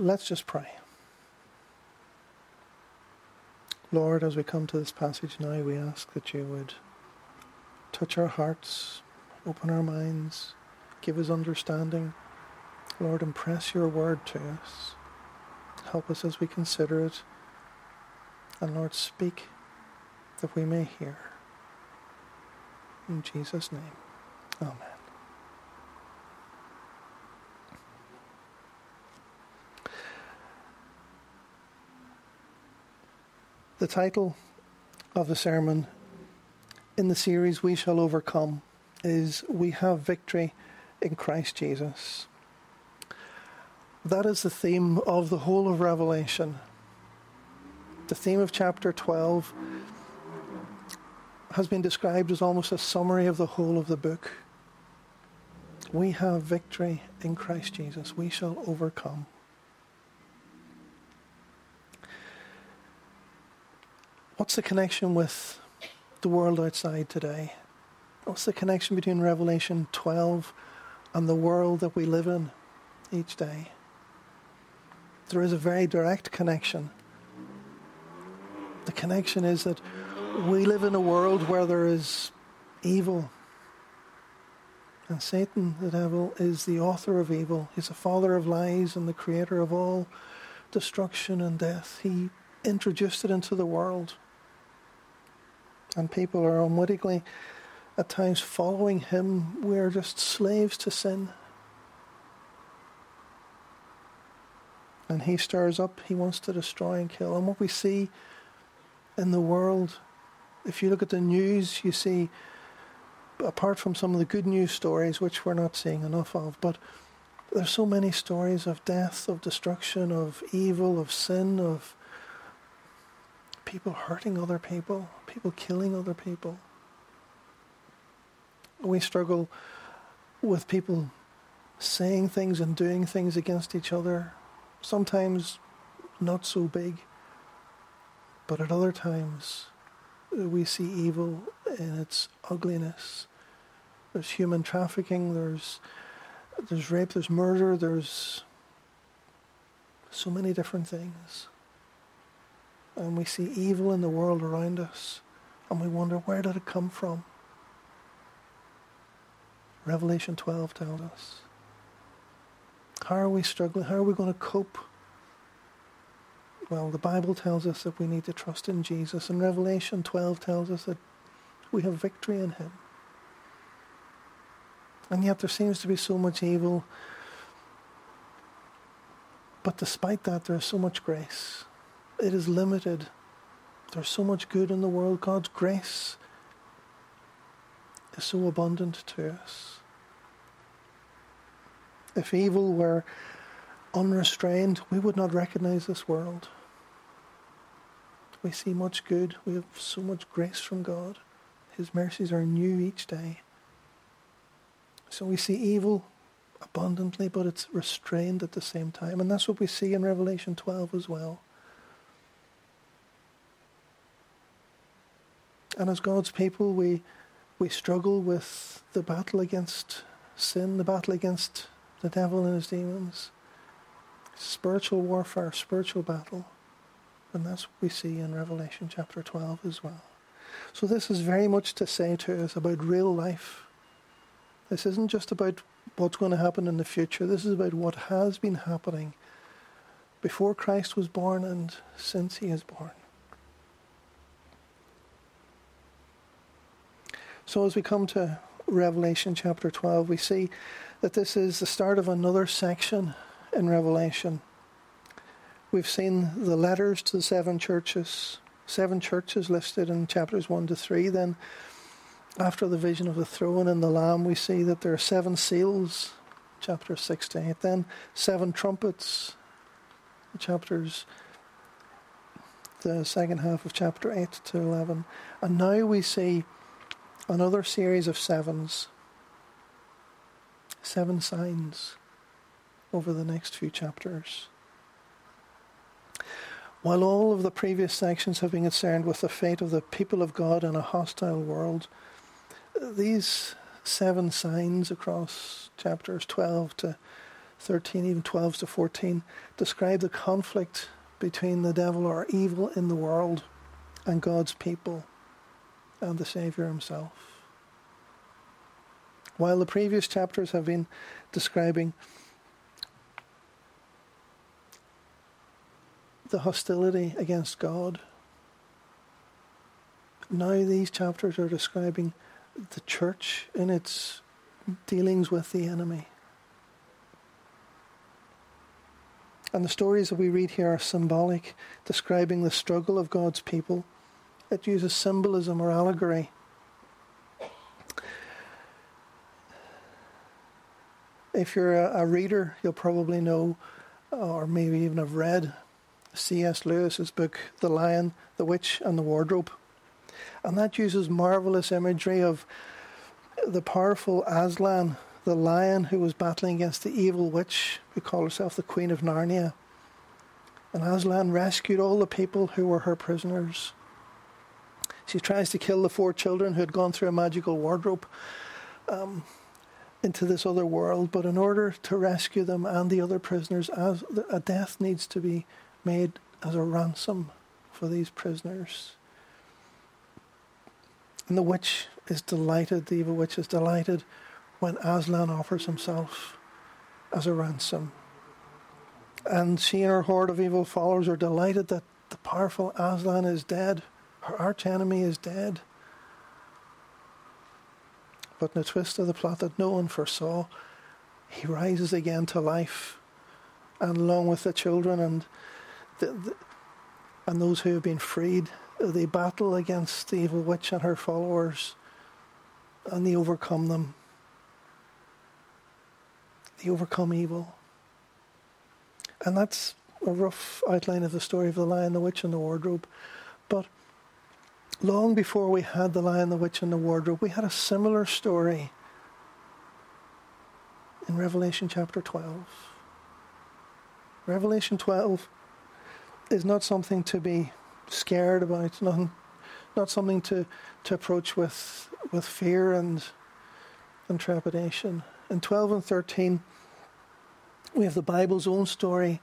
Let's just pray. Lord, as we come to this passage now, we ask that you would touch our hearts, open our minds, give us understanding. Lord, impress your word to us. Help us as we consider it. And Lord, speak that we may hear. In Jesus' name, Amen. The title of the sermon in the series We Shall Overcome is We Have Victory in Christ Jesus. That is the theme of the whole of Revelation. The theme of chapter 12 has been described as almost a summary of the whole of the book. We have victory in Christ Jesus. We shall overcome. What's the connection with the world outside today? What's the connection between Revelation 12 and the world that we live in each day? There is a very direct connection. The connection is that we live in a world where there is evil. And Satan, the devil, is the author of evil. He's the father of lies and the creator of all destruction and death. He introduced it into the world. And people are unwittingly, at times, following him. We're just slaves to sin. And he stirs up, he wants to destroy and kill. And what we see in the world, if you look at the news, you see, apart from some of the good news stories, which we're not seeing enough of, but there's so many stories of death, of destruction, of evil, of sin, of people hurting other people, people killing other people. We struggle with people saying things and doing things against each other, sometimes not so big, but at other times uh, we see evil in its ugliness. There's human trafficking, there's there's rape, there's murder, there's so many different things and we see evil in the world around us and we wonder where did it come from? Revelation 12 tells us. How are we struggling? How are we going to cope? Well, the Bible tells us that we need to trust in Jesus, and Revelation 12 tells us that we have victory in Him. And yet there seems to be so much evil. But despite that, there is so much grace it is limited. There's so much good in the world. God's grace is so abundant to us. If evil were unrestrained, we would not recognize this world. We see much good. We have so much grace from God. His mercies are new each day. So we see evil abundantly, but it's restrained at the same time. And that's what we see in Revelation 12 as well. And as God's people, we, we struggle with the battle against sin, the battle against the devil and his demons. Spiritual warfare, spiritual battle. And that's what we see in Revelation chapter 12 as well. So this is very much to say to us about real life. This isn't just about what's going to happen in the future. This is about what has been happening before Christ was born and since he is born. So as we come to Revelation chapter 12, we see that this is the start of another section in Revelation. We've seen the letters to the seven churches, seven churches listed in chapters 1 to 3. Then, after the vision of the throne and the Lamb, we see that there are seven seals, chapter 6 to 8. Then, seven trumpets, chapters, the second half of chapter 8 to 11. And now we see another series of sevens, seven signs over the next few chapters. While all of the previous sections have been concerned with the fate of the people of God in a hostile world, these seven signs across chapters 12 to 13, even 12 to 14, describe the conflict between the devil or evil in the world and God's people and the Saviour himself. While the previous chapters have been describing the hostility against God, now these chapters are describing the church in its dealings with the enemy. And the stories that we read here are symbolic, describing the struggle of God's people. It uses symbolism or allegory. If you're a, a reader, you'll probably know, or maybe even have read, C.S. Lewis's book, The Lion, the Witch, and the Wardrobe. And that uses marvelous imagery of the powerful Aslan, the lion who was battling against the evil witch who called herself the Queen of Narnia. And Aslan rescued all the people who were her prisoners. She tries to kill the four children who had gone through a magical wardrobe um, into this other world, but in order to rescue them and the other prisoners, as a death needs to be made as a ransom for these prisoners. And the witch is delighted, the evil witch is delighted when Aslan offers himself as a ransom. And she and her horde of evil followers are delighted that the powerful Aslan is dead, her arch enemy is dead. But in a twist of the plot that no one foresaw, he rises again to life, and along with the children and the, the, and those who have been freed, they battle against the evil witch and her followers, and they overcome them. They overcome evil. And that's a rough outline of the story of the lion, the witch, and the wardrobe. But long before we had the lion, the witch, and the wardrobe, we had a similar story in Revelation chapter 12. Revelation 12 is not something to be scared about, not, not something to, to approach with, with fear and, and trepidation. In 12 and 13, we have the Bible's own story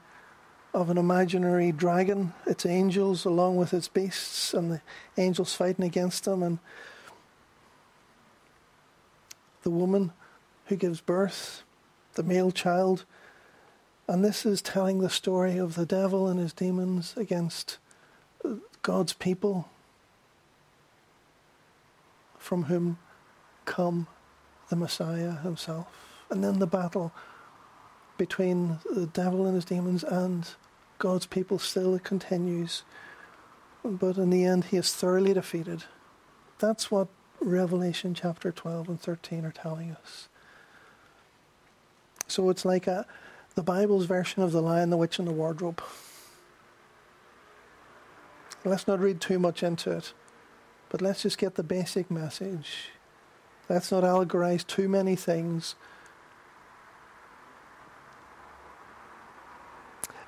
of an imaginary dragon, its angels along with its beasts, and the angels fighting against them, and the woman who gives birth, the male child. And this is telling the story of the devil and his demons against uh, God's people, from whom come the Messiah himself. And then the battle between the devil and his demons and God's people still continues. But in the end, he is thoroughly defeated. That's what Revelation chapter 12 and 13 are telling us. So it's like a, the Bible's version of the lion, the witch, and the wardrobe. Let's not read too much into it, but let's just get the basic message. Let's not allegorize too many things.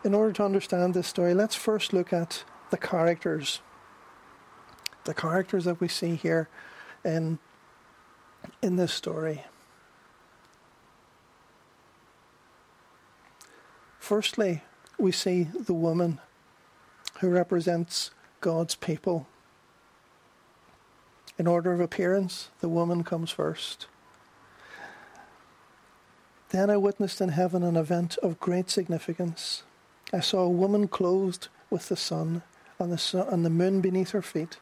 In order to understand this story, let's first look at the characters. The characters that we see here in, in this story. Firstly, we see the woman who represents God's people. In order of appearance, the woman comes first. Then I witnessed in heaven an event of great significance. I saw a woman clothed with the sun and the, sun, and the moon beneath her feet,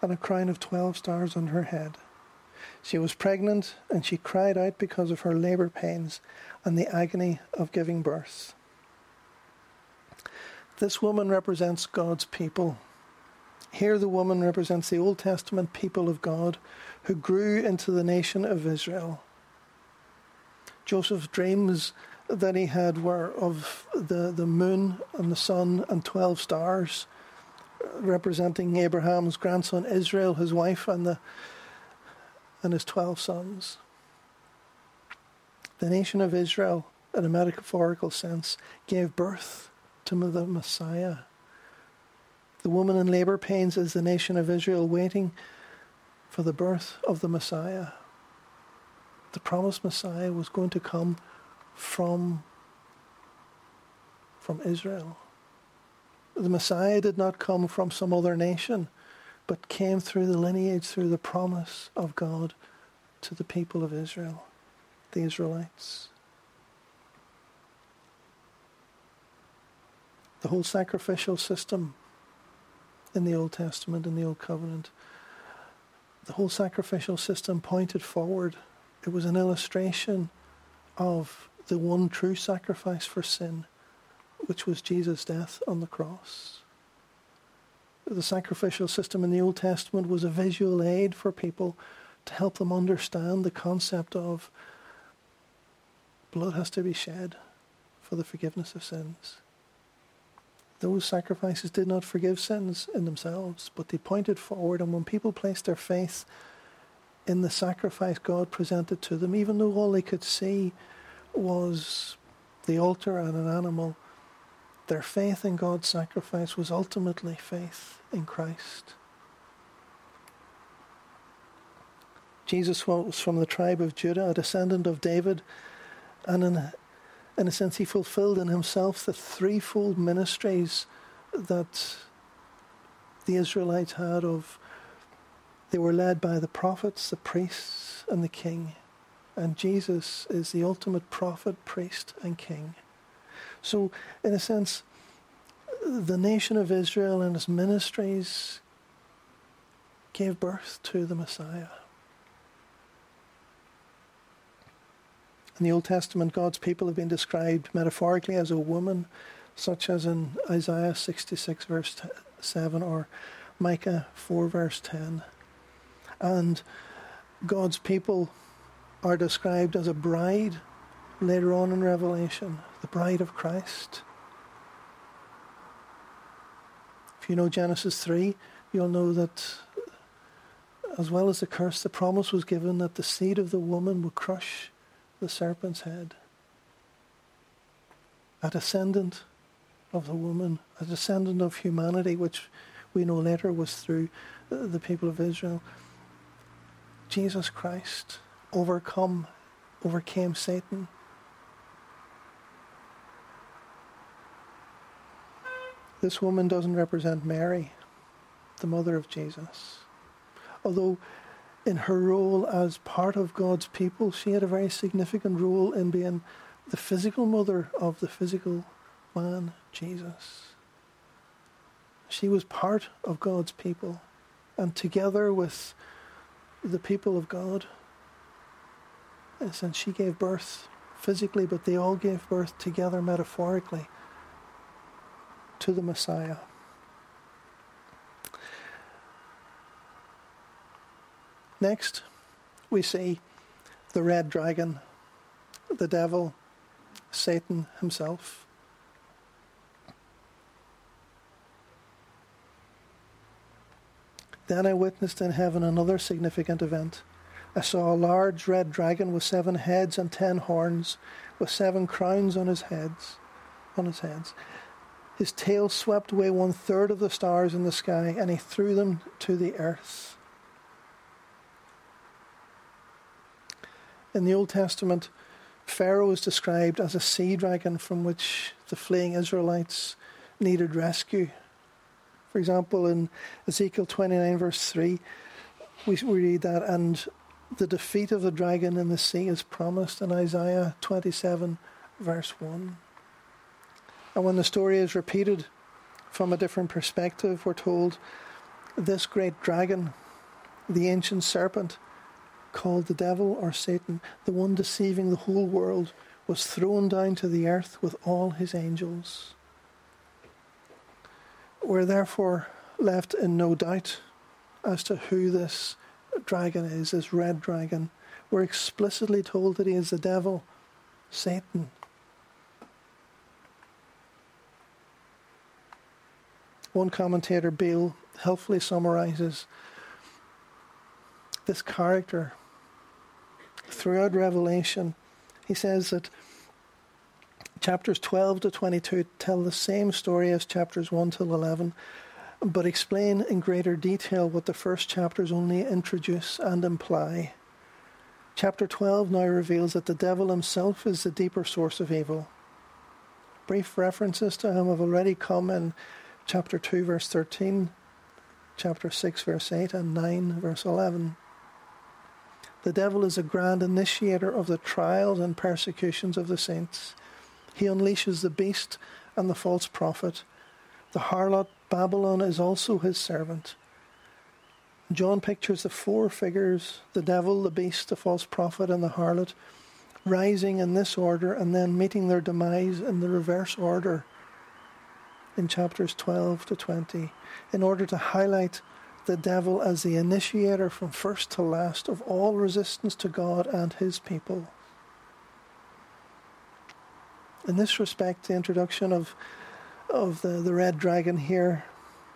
and a crown of twelve stars on her head. She was pregnant, and she cried out because of her labour pains and the agony of giving birth. This woman represents God's people. Here, the woman represents the Old Testament people of God who grew into the nation of Israel. Joseph's dreams that he had were of the, the moon and the sun and 12 stars, uh, representing Abraham's grandson Israel, his wife, and, the, and his 12 sons. The nation of Israel, in a metaphorical sense, gave birth to the Messiah. The woman in labor pains is the nation of Israel waiting for the birth of the Messiah. The promised Messiah was going to come from from Israel. The Messiah did not come from some other nation, but came through the lineage, through the promise of God to the people of Israel, the Israelites. The whole sacrificial system in the Old Testament, in the Old Covenant, the whole sacrificial system pointed forward. It was an illustration of the one true sacrifice for sin, which was Jesus' death on the cross. The sacrificial system in the Old Testament was a visual aid for people to help them understand the concept of blood has to be shed for the forgiveness of sins. Those sacrifices did not forgive sins in themselves, but they pointed forward, and when people placed their faith in the sacrifice God presented to them, even though all they could see was the altar and an animal, their faith in God's sacrifice was ultimately faith in Christ. Jesus was from the tribe of Judah, a descendant of David, and in a, in a sense, he fulfilled in himself the threefold ministries that the Israelites had of they were led by the prophets, the priests, and the king. And Jesus is the ultimate prophet, priest, and king. So, in a sense, the nation of Israel and its ministries gave birth to the Messiah. In the Old Testament, God's people have been described metaphorically as a woman, such as in Isaiah 66, verse 7, or Micah 4, verse 10. And God's people are described as a bride later on in Revelation, the bride of Christ. If you know Genesis 3, you'll know that as well as the curse, the promise was given that the seed of the woman would crush the serpent's head. A descendant of the woman, a descendant of humanity, which we know later was through uh, the people of Israel. Jesus Christ overcome, overcame Satan. This woman doesn't represent Mary, the mother of Jesus. Although in her role as part of God's people, she had a very significant role in being the physical mother of the physical man, Jesus. She was part of God's people, and together with the people of God, and she gave birth physically, but they all gave birth together metaphorically to the Messiah. Next, we see the red dragon, the devil, Satan himself. Then I witnessed in heaven another significant event. I saw a large red dragon with seven heads and ten horns, with seven crowns on his heads. On his heads, his tail swept away one third of the stars in the sky, and he threw them to the earth. In the Old Testament, Pharaoh is described as a sea dragon from which the fleeing Israelites needed rescue. For example, in Ezekiel 29, verse 3, we read that, and the defeat of the dragon in the sea is promised in Isaiah 27, verse 1. And when the story is repeated from a different perspective, we're told this great dragon, the ancient serpent, called the devil or Satan, the one deceiving the whole world, was thrown down to the earth with all his angels. We're therefore left in no doubt as to who this dragon is, this red dragon. We're explicitly told that he is the devil, Satan. One commentator, Beale, helpfully summarizes this character throughout Revelation, he says that chapters 12 to 22 tell the same story as chapters 1 to 11, but explain in greater detail what the first chapters only introduce and imply. Chapter 12 now reveals that the devil himself is the deeper source of evil. Brief references to him have already come in chapter 2, verse 13, chapter 6, verse 8, and 9, verse 11. The devil is a grand initiator of the trials and persecutions of the saints. He unleashes the beast and the false prophet. The harlot Babylon is also his servant. John pictures the four figures the devil, the beast, the false prophet, and the harlot rising in this order and then meeting their demise in the reverse order in chapters 12 to 20 in order to highlight the devil as the initiator from first to last of all resistance to God and his people. In this respect, the introduction of, of the, the red dragon here,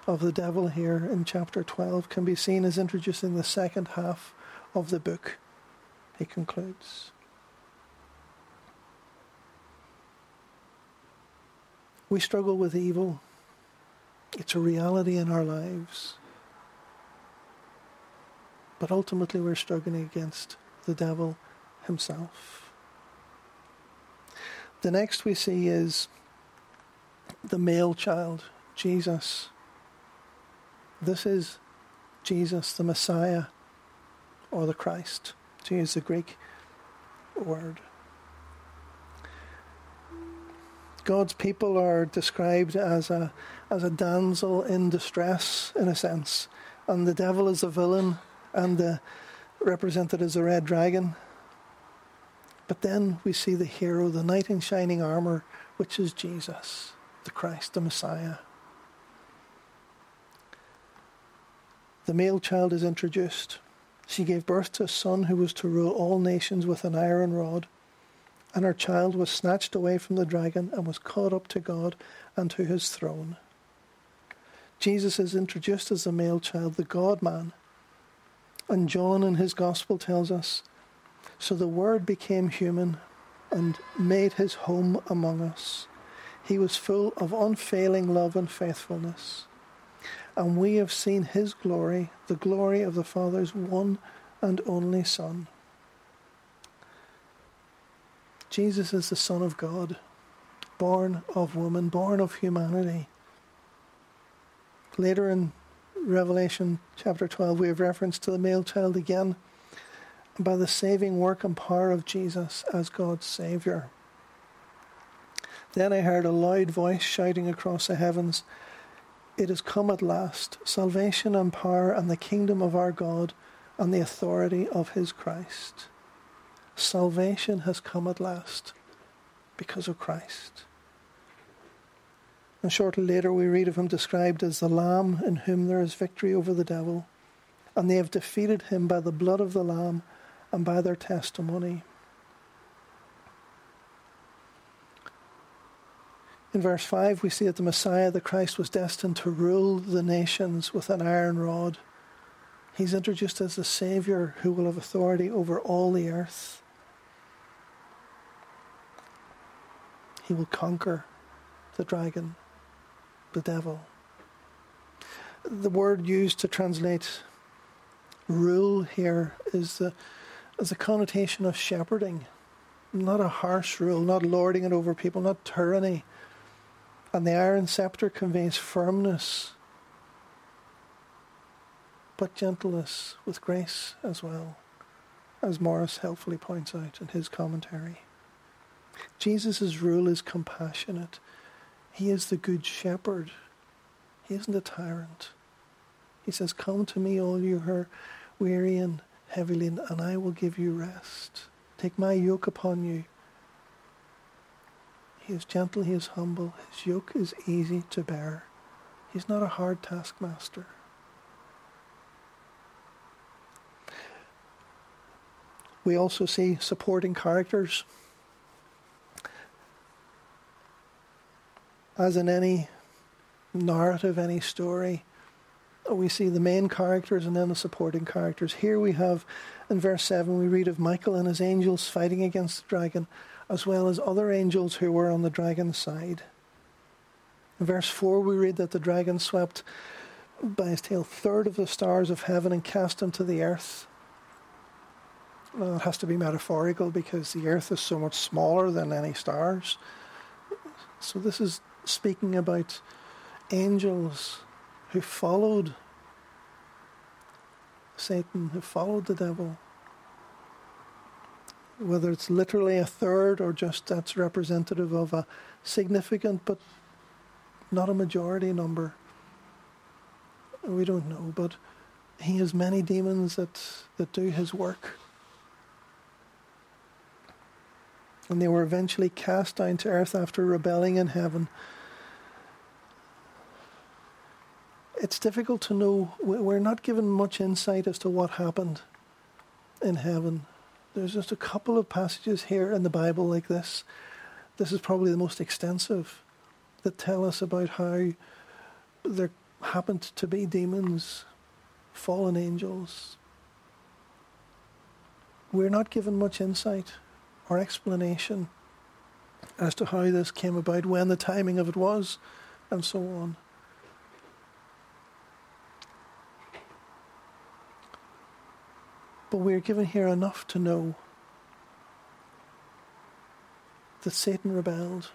of the devil here in chapter 12, can be seen as introducing the second half of the book. He concludes. We struggle with evil. It's a reality in our lives. But ultimately, we're struggling against the devil himself. The next we see is the male child, Jesus. This is Jesus, the Messiah, or the Christ, to use the Greek word. God's people are described as a as a damsel in distress, in a sense, and the devil is a villain, and represented as a red dragon. But then we see the hero, the knight in shining armor, which is Jesus, the Christ, the Messiah. The male child is introduced. She gave birth to a son who was to rule all nations with an iron rod and her child was snatched away from the dragon and was caught up to God and to his throne. Jesus is introduced as the male child, the God man. And John in his gospel tells us So the Word became human and made his home among us. He was full of unfailing love and faithfulness. And we have seen his glory, the glory of the Father's one and only Son. Jesus is the Son of God, born of woman, born of humanity. Later in Revelation chapter 12, we have reference to the male child again by the saving work and power of Jesus as God's Saviour. Then I heard a loud voice shouting across the heavens, It has come at last, salvation and power and the kingdom of our God and the authority of his Christ. Salvation has come at last because of Christ. And shortly later, we read of him described as the Lamb in whom there is victory over the devil, and they have defeated him by the blood of the Lamb and by their testimony. In verse 5, we see that the Messiah, the Christ, was destined to rule the nations with an iron rod. He's introduced as the Saviour who will have authority over all the earth. He will conquer the dragon, the devil. The word used to translate rule here is the, is a connotation of shepherding, not a harsh rule, not lording it over people, not tyranny. And the iron scepter conveys firmness, but gentleness with grace as well, as Morris helpfully points out in his commentary. Jesus' rule is compassionate. He is the good shepherd. He isn't a tyrant. He says, Come to me, all you who are weary and heavy laden, and I will give you rest. Take my yoke upon you. He is gentle, he is humble, his yoke is easy to bear. He's not a hard taskmaster. We also see supporting characters. as in any narrative, any story, we see the main characters and then the supporting characters. Here we have, in verse 7, we read of Michael and his angels fighting against the dragon, as well as other angels who were on the dragon's side. In verse 4, we read that the dragon swept by his tail third of the stars of heaven and cast them to the earth. Well, it has to be metaphorical because the earth is so much smaller than any stars So this is speaking about angels who followed Satan, who followed the devil. Whether it's literally a third or just that's representative of a significant but not a majority number. We don't know, but he has many demons that, that do his work. And they were eventually cast down to earth after rebelling in heaven. It's difficult to know. We're not given much insight as to what happened in heaven. There's just a couple of passages here in the Bible like this. This is probably the most extensive that tell us about how there happened to be demons, fallen angels. We're not given much insight or explanation as to how this came about, when the timing of it was, and so on. But we're given here enough to know that Satan rebelled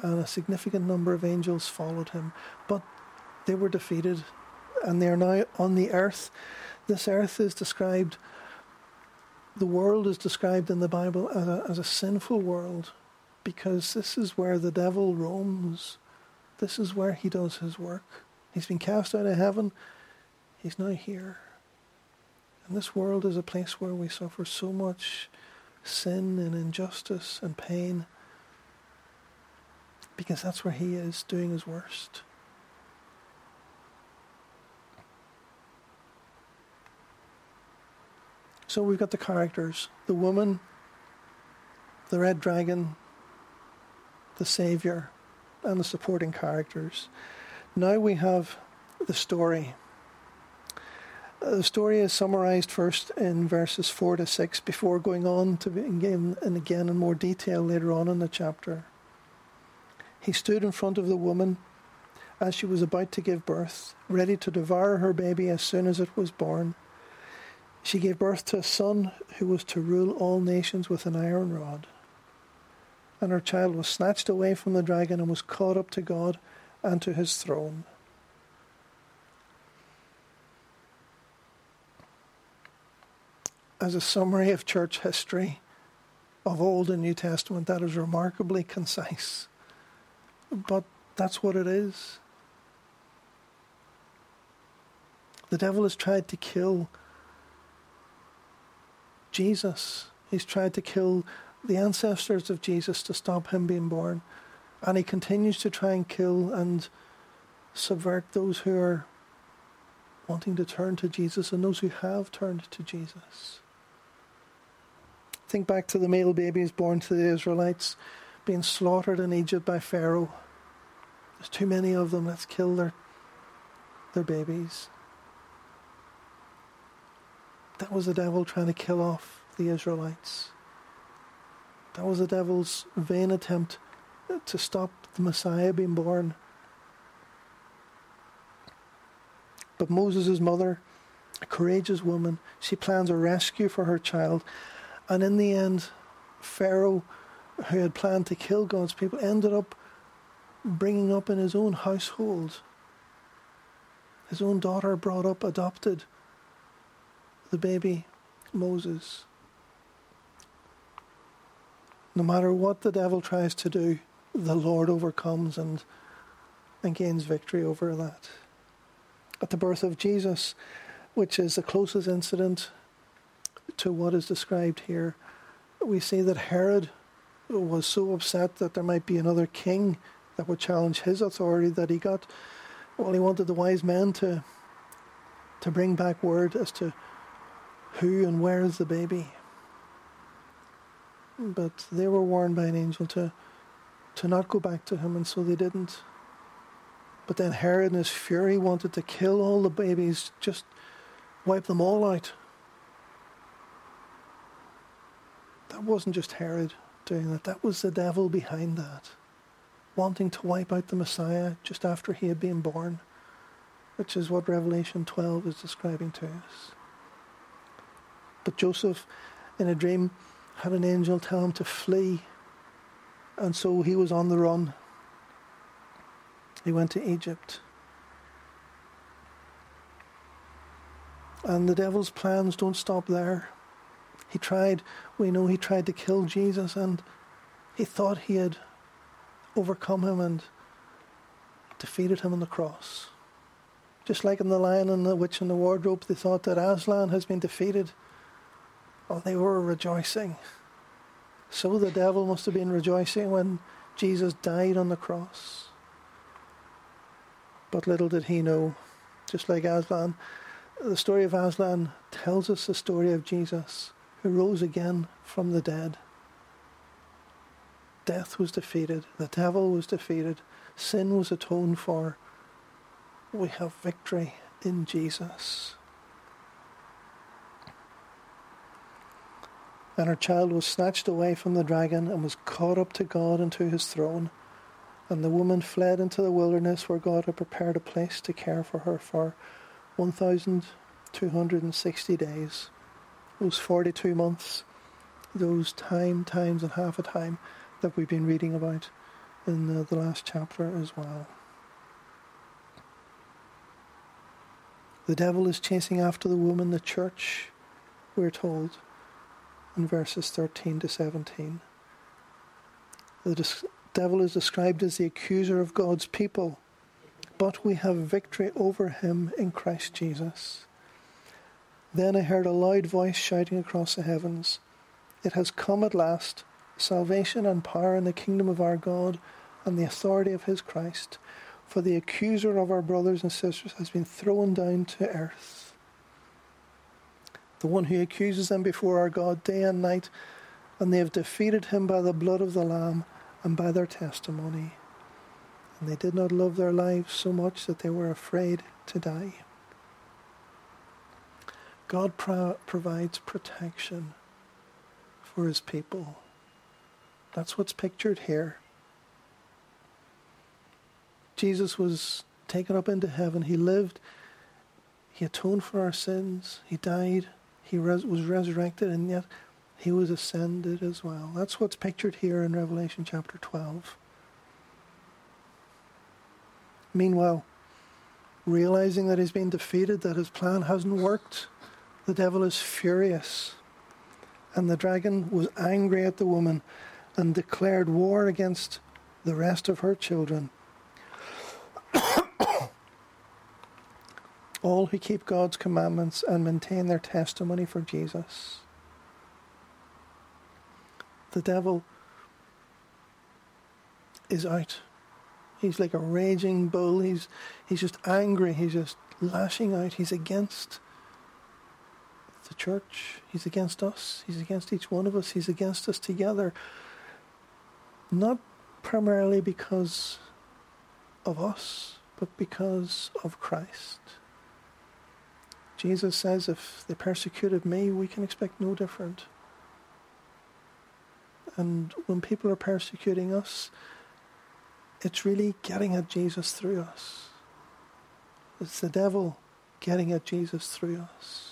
and a significant number of angels followed him. But they were defeated, and they are now on the earth. This earth is described, the world is described in the Bible as a, as a sinful world because this is where the devil roams. This is where he does his work. He's been cast out of heaven, he's now here. And this world is a place where we suffer so much sin and injustice and pain because that's where he is doing his worst. So we've got the characters the woman, the red dragon, the savior, and the supporting characters. Now we have the story. The story is summarized first in verses 4 to 6 before going on to again and again in more detail later on in the chapter. He stood in front of the woman as she was about to give birth, ready to devour her baby as soon as it was born. She gave birth to a son who was to rule all nations with an iron rod. And her child was snatched away from the dragon and was caught up to God and to his throne. As a summary of church history of Old and New Testament, that is remarkably concise. But that's what it is. The devil has tried to kill Jesus. He's tried to kill the ancestors of Jesus to stop him being born. And he continues to try and kill and subvert those who are wanting to turn to Jesus and those who have turned to Jesus. Think back to the male babies born to the Israelites being slaughtered in Egypt by Pharaoh. There's too many of them. Let's kill their, their babies. That was the devil trying to kill off the Israelites. That was the devil's vain attempt to stop the Messiah being born. But Moses' mother, a courageous woman, she plans a rescue for her child. And in the end, Pharaoh, who had planned to kill God's people, ended up bringing up in his own household. His own daughter brought up, adopted the baby Moses. No matter what the devil tries to do, the Lord overcomes and, and gains victory over that. At the birth of Jesus, which is the closest incident to what is described here, we see that Herod was so upset that there might be another king that would challenge his authority that he got. Well, he wanted the wise men to to bring back word as to who and where is the baby. But they were warned by an angel to to not go back to him, and so they didn't. But then Herod, in his fury, wanted to kill all the babies, just wipe them all out. That wasn't just Herod doing that, that was the devil behind that wanting to wipe out the Messiah just after he had been born, which is what Revelation 12 is describing to us. But Joseph, in a dream, had an angel tell him to flee And so he was on the run. He went to Egypt. And the devil's plans don't stop there. He tried, we know he tried to kill Jesus and he thought he had overcome him and defeated him on the cross. Just like in the Lion and the Witch in the Wardrobe, they thought that Aslan has been defeated. Oh, they were rejoicing. So the devil must have been rejoicing when Jesus died on the cross. But little did he know, just like Aslan, the story of Aslan tells us the story of Jesus, who rose again from the dead. Death was defeated, the devil was defeated, sin was atoned for. We have victory in Jesus. And her child was snatched away from the dragon and was caught up to God and to his throne. And the woman fled into the wilderness where God had prepared a place to care for her for 1,260 days. Those 42 months, those time, times, and half a time that we've been reading about in the, the last chapter as well. The devil is chasing after the woman, the church, we're told in verses 13 to 17. The devil is described as the accuser of God's people, but we have victory over him in Christ Jesus. Then I heard a loud voice shouting across the heavens It has come at last salvation and power in the kingdom of our God and the authority of his Christ. For the accuser of our brothers and sisters has been thrown down to earth. The one who accuses them before our God day and night, and they have defeated him by the blood of the Lamb and by their testimony. And they did not love their lives so much that they were afraid to die. God pro- provides protection for his people. That's what's pictured here. Jesus was taken up into heaven. He lived. He atoned for our sins. He died. He res- was resurrected, and yet he was ascended as well. That's what's pictured here in Revelation chapter 12. Meanwhile, realizing that he's been defeated, that his plan hasn't worked, the devil is furious. And the dragon was angry at the woman and declared war against the rest of her children. All who keep God's commandments and maintain their testimony for Jesus. The devil is out. He's like a raging bull. He's, he's just angry. He's just lashing out. He's against the church. He's against us. He's against each one of us. He's against us together not primarily because of us, but because of Christ. Jesus says, if they persecuted me, we can expect no different. And when people are persecuting us, it's really getting at Jesus through us. It's the devil getting at Jesus through us.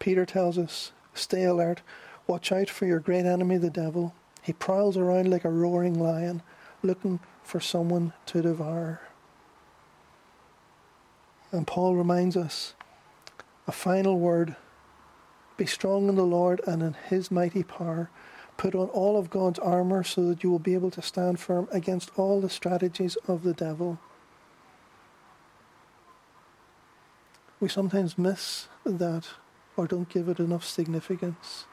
Peter tells us, stay alert. Watch out for your great enemy, the devil. He prowls around like a roaring lion, looking for someone to devour. And Paul reminds us a final word be strong in the Lord and in his mighty power. Put on all of God's armour so that you will be able to stand firm against all the strategies of the devil. We sometimes miss that or don't give it enough significance.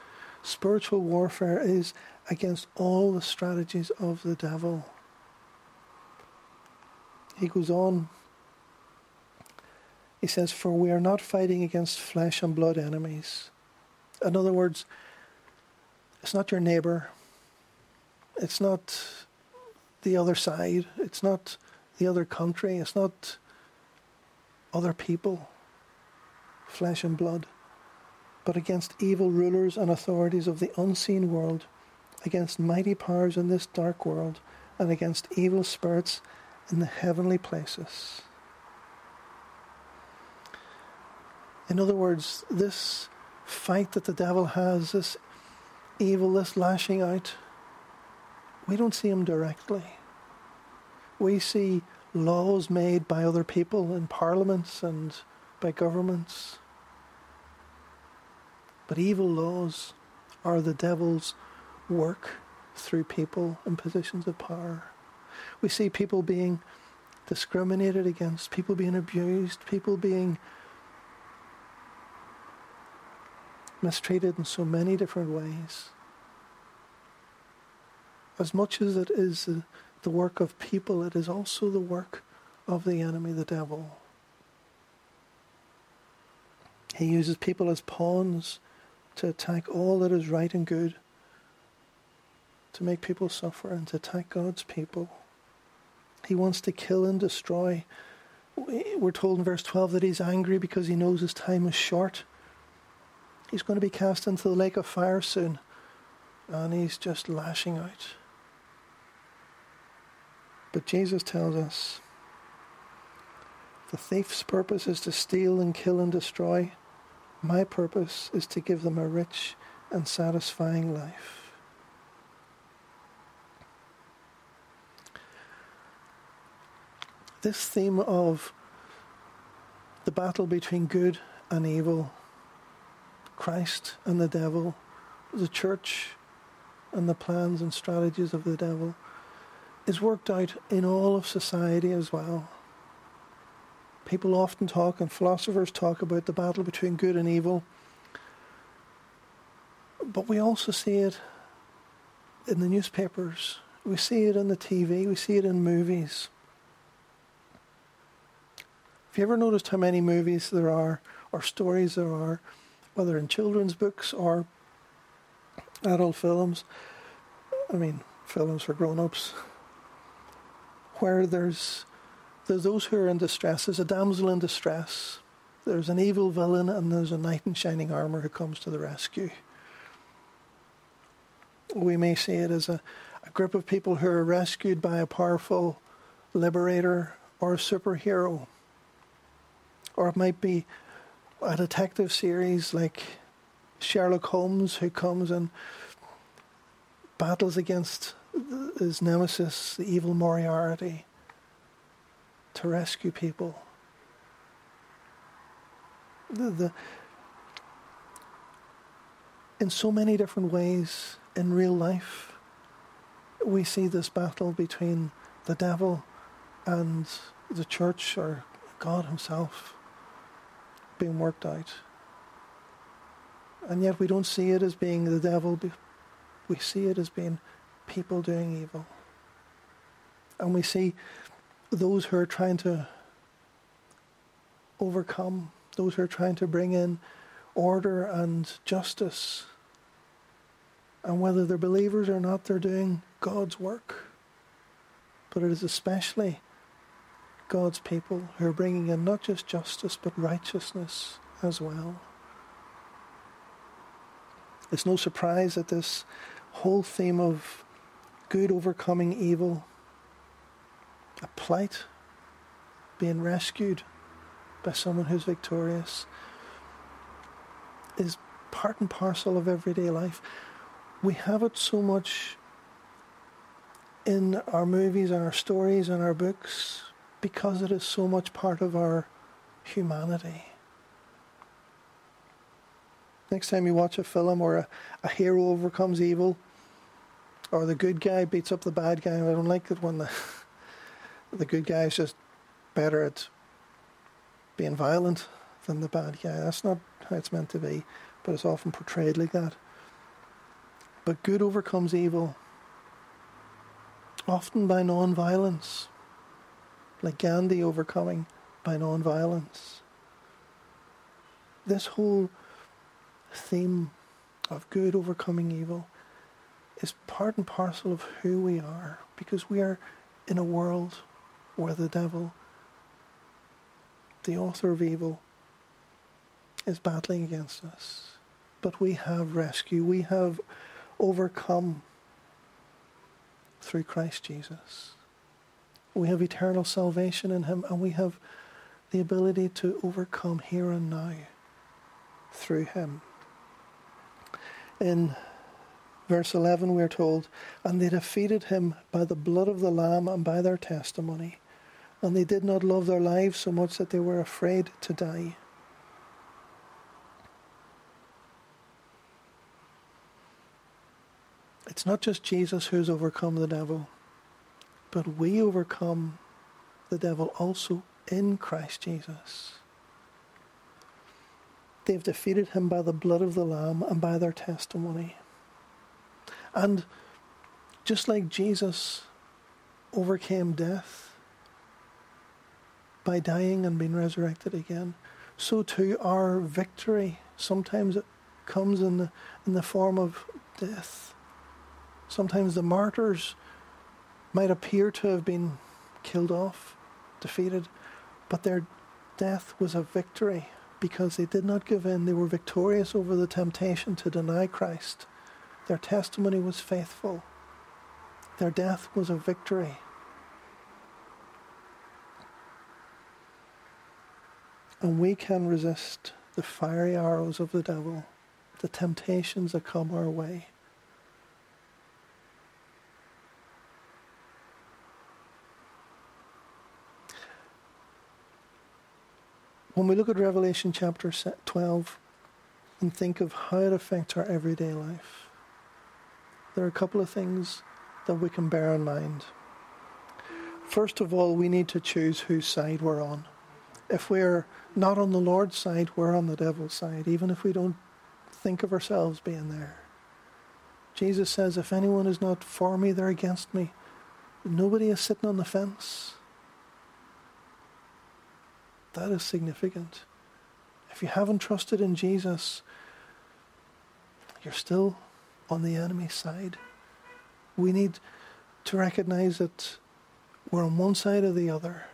Spiritual warfare is against all the strategies of the devil. He goes on. He says, For we are not fighting against flesh and blood enemies. In other words, it's not your neighbor. It's not the other side. It's not the other country. It's not other people, flesh and blood but against evil rulers and authorities of the unseen world, against mighty powers in this dark world, and against evil spirits in the heavenly places. In other words, this fight that the devil has, this evil, this lashing out, we don't see him directly. We see laws made by other people in parliaments and by governments. But evil laws are the devil's work through people in positions of power. We see people being discriminated against, people being abused, people being mistreated in so many different ways. As much as it is the, work of people, it is also the work of the enemy, the devil. He uses people as pawns to attack all that is right and good, to make people suffer, and to attack God's people. He wants to kill and destroy. We're told in verse 12 that he's angry because he knows his time is short. He's going to be cast into the lake of fire soon, and he's just lashing out. But Jesus tells us the thief's purpose is to steal and kill and destroy. My purpose is to give them a rich and satisfying life. This theme of the battle between good and evil, Christ and the devil, the church and the plans and strategies of the devil, is worked out in all of society as well. People often talk, and philosophers talk about the battle between good and evil. But we also see it in the newspapers, we see it on the TV, we see it in movies. Have you ever noticed how many movies there are, or stories there are, whether in children's books or adult films? I mean, films for grown ups, where there's there's those who are in distress. There's a damsel in distress. There's an evil villain, and there's a knight in shining armour who comes to the rescue. We may see it as a, a group of people who are rescued by a powerful liberator or a superhero. Or it might be a detective series like Sherlock Holmes who comes and battles against his nemesis, the evil Moriarty to rescue people. The, the, in so many different ways in real life, we see this battle between the devil and the church or God Himself being worked out. And yet we don't see it as being the devil, we see it as being people doing evil. And we see those who are trying to overcome, those who are trying to bring in order and justice. And whether they're believers or not, they're doing God's work. But it is especially God's people who are bringing in not just justice, but righteousness as well. It's no surprise that this whole theme of good overcoming evil a plight, being rescued by someone who's victorious, is part and parcel of everyday life. We have it so much in our movies and our stories and our books because it is so much part of our humanity. Next time you watch a film where a, a hero overcomes evil or the good guy beats up the bad guy, I don't like it when the good guy is just better at being violent than the bad guy. That's not how it's meant to be, but it's often portrayed like that. But good overcomes evil, often by non violence, like Gandhi overcoming by non violence. This whole theme of good overcoming evil is part and parcel of who we are because we are in a world where the devil, the author of evil, is battling against us. But we have rescue, we have overcome through Christ Jesus. We have eternal salvation in Him, and we have the ability to overcome here and now through Him. In Verse 11, we're told, And they defeated him by the blood of the Lamb and by their testimony. And they did not love their lives so much that they were afraid to die. It's not just Jesus who's overcome the devil, but we overcome the devil also in Christ Jesus. They've defeated him by the blood of the Lamb and by their testimony. And just like Jesus overcame death by dying and being resurrected again, so too our victory sometimes it comes in the, in the form of death. Sometimes the martyrs might appear to have been killed off, defeated, but their death was a victory because they did not give in. They were victorious over the temptation to deny Christ. Their testimony was faithful. Their death was a victory. And we can resist the fiery arrows of the devil, the temptations that come our way. When we look at Revelation chapter 12 and think of how it affects our everyday life, there are a couple of things that we can bear in mind. First of all, we need to choose whose side we're on. If we're not on the Lord's side, we're on the devil's side, even if we don't think of ourselves being there. Jesus says, If anyone is not for me, they're against me. Nobody is sitting on the fence. That is significant. If you haven't trusted in Jesus, you're still on the enemy's side. We need to recognize that we're on one side or the other.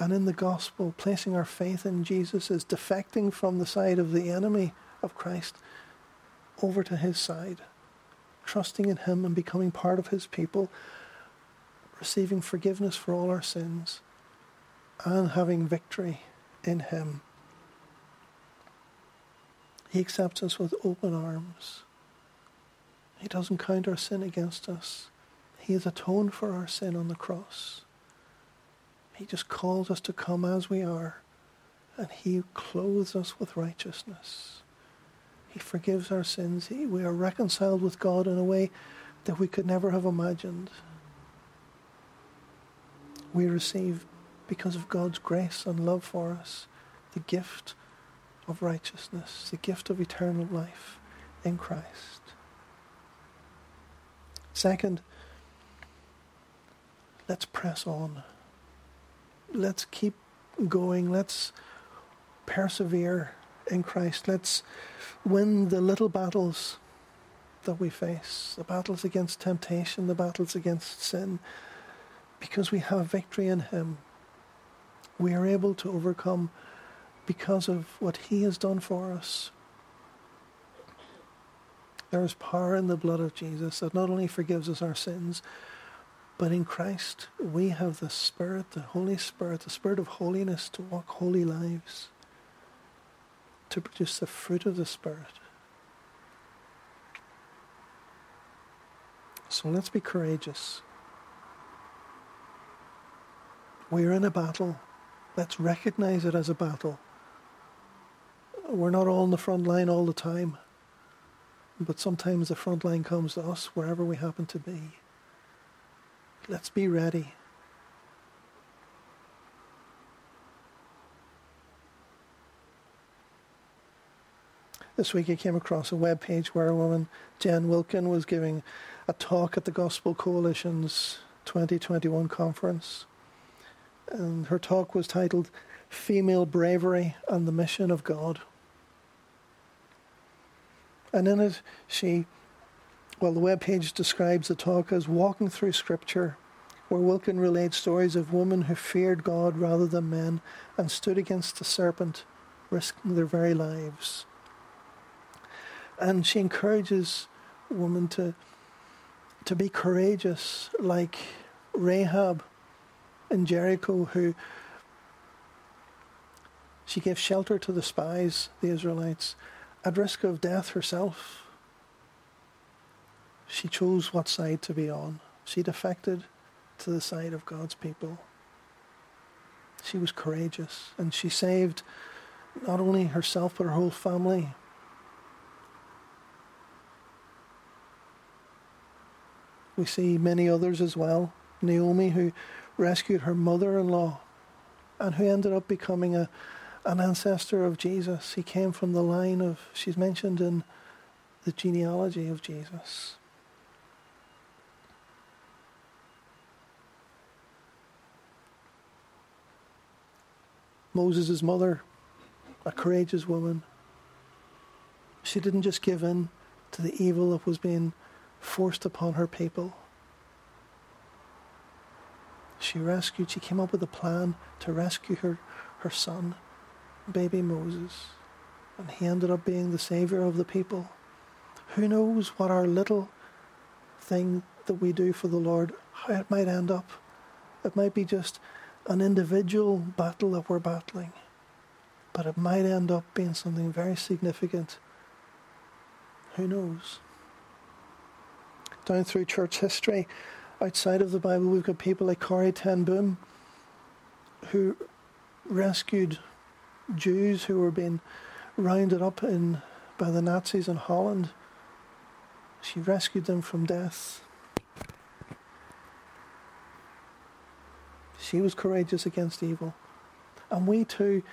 And in the gospel, placing our faith in Jesus is defecting from the side of the enemy of Christ over to his side, trusting in him and becoming part of his people receiving forgiveness for all our sins, and having victory in Him. He accepts us with open arms. He doesn't count our sin against us. He has atoned for our sin on the cross. He just calls us to come as we are, and He clothes us with righteousness. He forgives our sins. He, we are reconciled with God in a way that we could never have imagined we receive because of God's grace and love for us the gift of righteousness, the gift of eternal life in Christ. Second, let's press on. Let's keep going. Let's persevere in Christ. Let's win the little battles that we face the battles against temptation, the battles against sin, because we have victory in Him. We are able to overcome because of what He has done for us. There is power in the blood of Jesus that not only forgives us our sins, but in Christ we have the Spirit, the Holy Spirit, the Spirit of holiness to walk holy lives, to produce the fruit of the Spirit. So let's be courageous. We're in a battle. Let's recognize it as a battle. We're not all in the front line all the time, but sometimes the front line comes to us wherever we happen to be. Let's be ready. This week I came across a web page where a woman, Jen Wilkin, was giving a talk at the Gospel Coalition's 2021 conference and her talk was titled Female Bravery and the Mission of God. And in it, she, well, the web page describes the talk as walking through Scripture, where Wilkin relates stories of women who feared God rather than men and stood against the serpent, risking their very lives. And she encourages women to, to be courageous, like Rahab, in Jericho who she gave shelter to the spies, the Israelites, at risk of death herself, she chose what side to be on. She defected to the side of God's people. She was courageous and she saved not only herself but her whole family. We see many others as well. Naomi, who rescued her mother in law and who ended up becoming a, an ancestor of Jesus. He came from the line of, she's mentioned in the genealogy of Jesus. Moses' mother, a courageous woman. She didn't just give in to the evil that was being forced upon her people. She rescued, she came up with a plan to rescue her, her son, baby Moses. And he ended up being the savior of the people. Who knows what our little thing that we do for the Lord, how it might end up. It might be just an individual battle that we're battling, but it might end up being something very significant. Who knows? Down through church history, outside of the Bible, we've got people like Corrie ten Boom who rescued Jews who were being rounded up in by the Nazis in Holland. She rescued them from death. She was courageous against evil. And we too,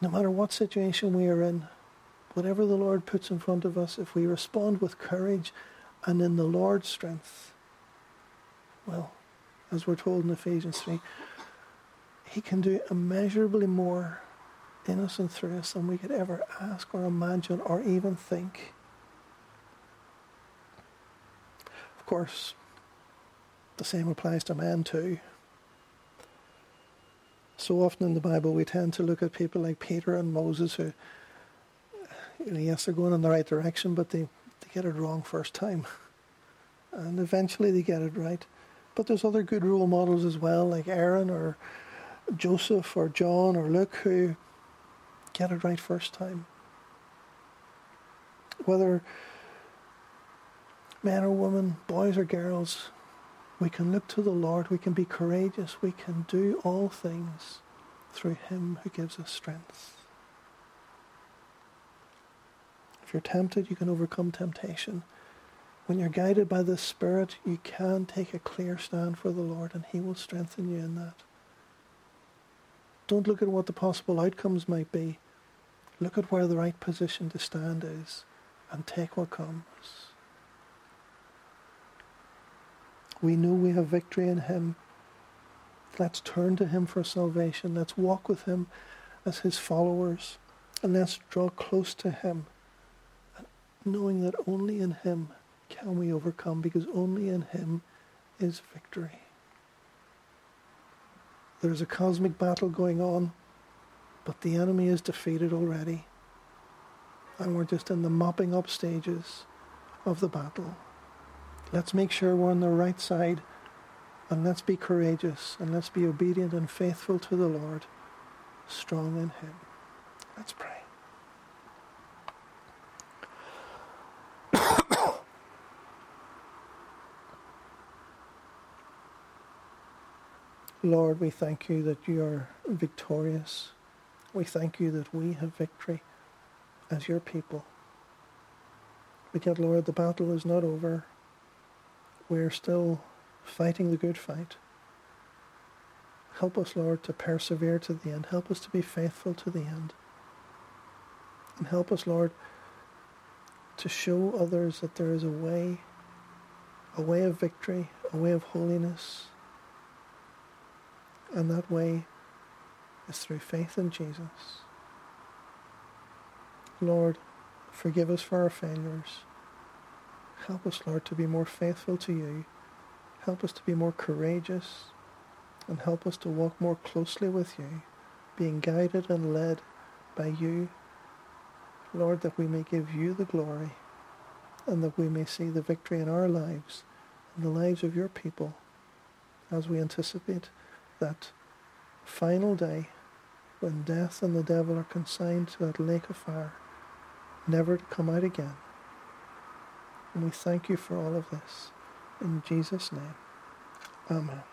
no matter what situation we are in, whatever the Lord puts in front of us, if we respond with courage and in the Lord's strength, well, as we're told in Ephesians 3, He can do immeasurably more in us and through us than we could ever ask or imagine or even think. Of course, the same applies to men too. So often in the Bible, we tend to look at people like Peter and Moses who, you know, yes, they're going in the right direction, but they, they get it wrong first time. And eventually they get it right. But there's other good role models as well, like Aaron or Joseph or John or Luke, who get it right first time. Whether men or women, boys or girls, we can look to the Lord, we can be courageous, we can do all things through Him who gives us strength. If you're tempted, you can overcome temptation. When you're guided by the Spirit, you can take a clear stand for the Lord, and He will strengthen you in that. Don't look at what the possible outcomes might be. Look at where the right position to stand is, and take what comes. We know we have victory in Him. Let's turn to Him for salvation. Let's walk with Him as His followers. And let's draw close to Him, knowing that only in Him can we overcome, because only in Him is victory. There's a cosmic battle going on, but the enemy is defeated already. And we're just in the mopping up stages of the battle. Let's make sure we're on the right side and let's be courageous and let's be obedient and faithful to the Lord, strong in Him. Let's pray. Lord, we thank you that you are victorious. We thank you that we have victory as your people. But yet, Lord, the battle is not over we're still fighting the good fight. Help us, Lord, to persevere to the end. Help us to be faithful to the end. And help us, Lord, to show others that there is a way, a way of victory, a way of holiness. And that way is through faith in Jesus. Lord, forgive us for our failures. Help us, Lord, to be more faithful to you. Help us to be more courageous and help us to walk more closely with you, being guided and led by you. Lord, that we may give you the glory and that we may see the victory in our lives and the lives of your people as we anticipate that final day when death and the devil are consigned to that lake of fire never to come out again. And we thank you for all of this. In Jesus' name, amen.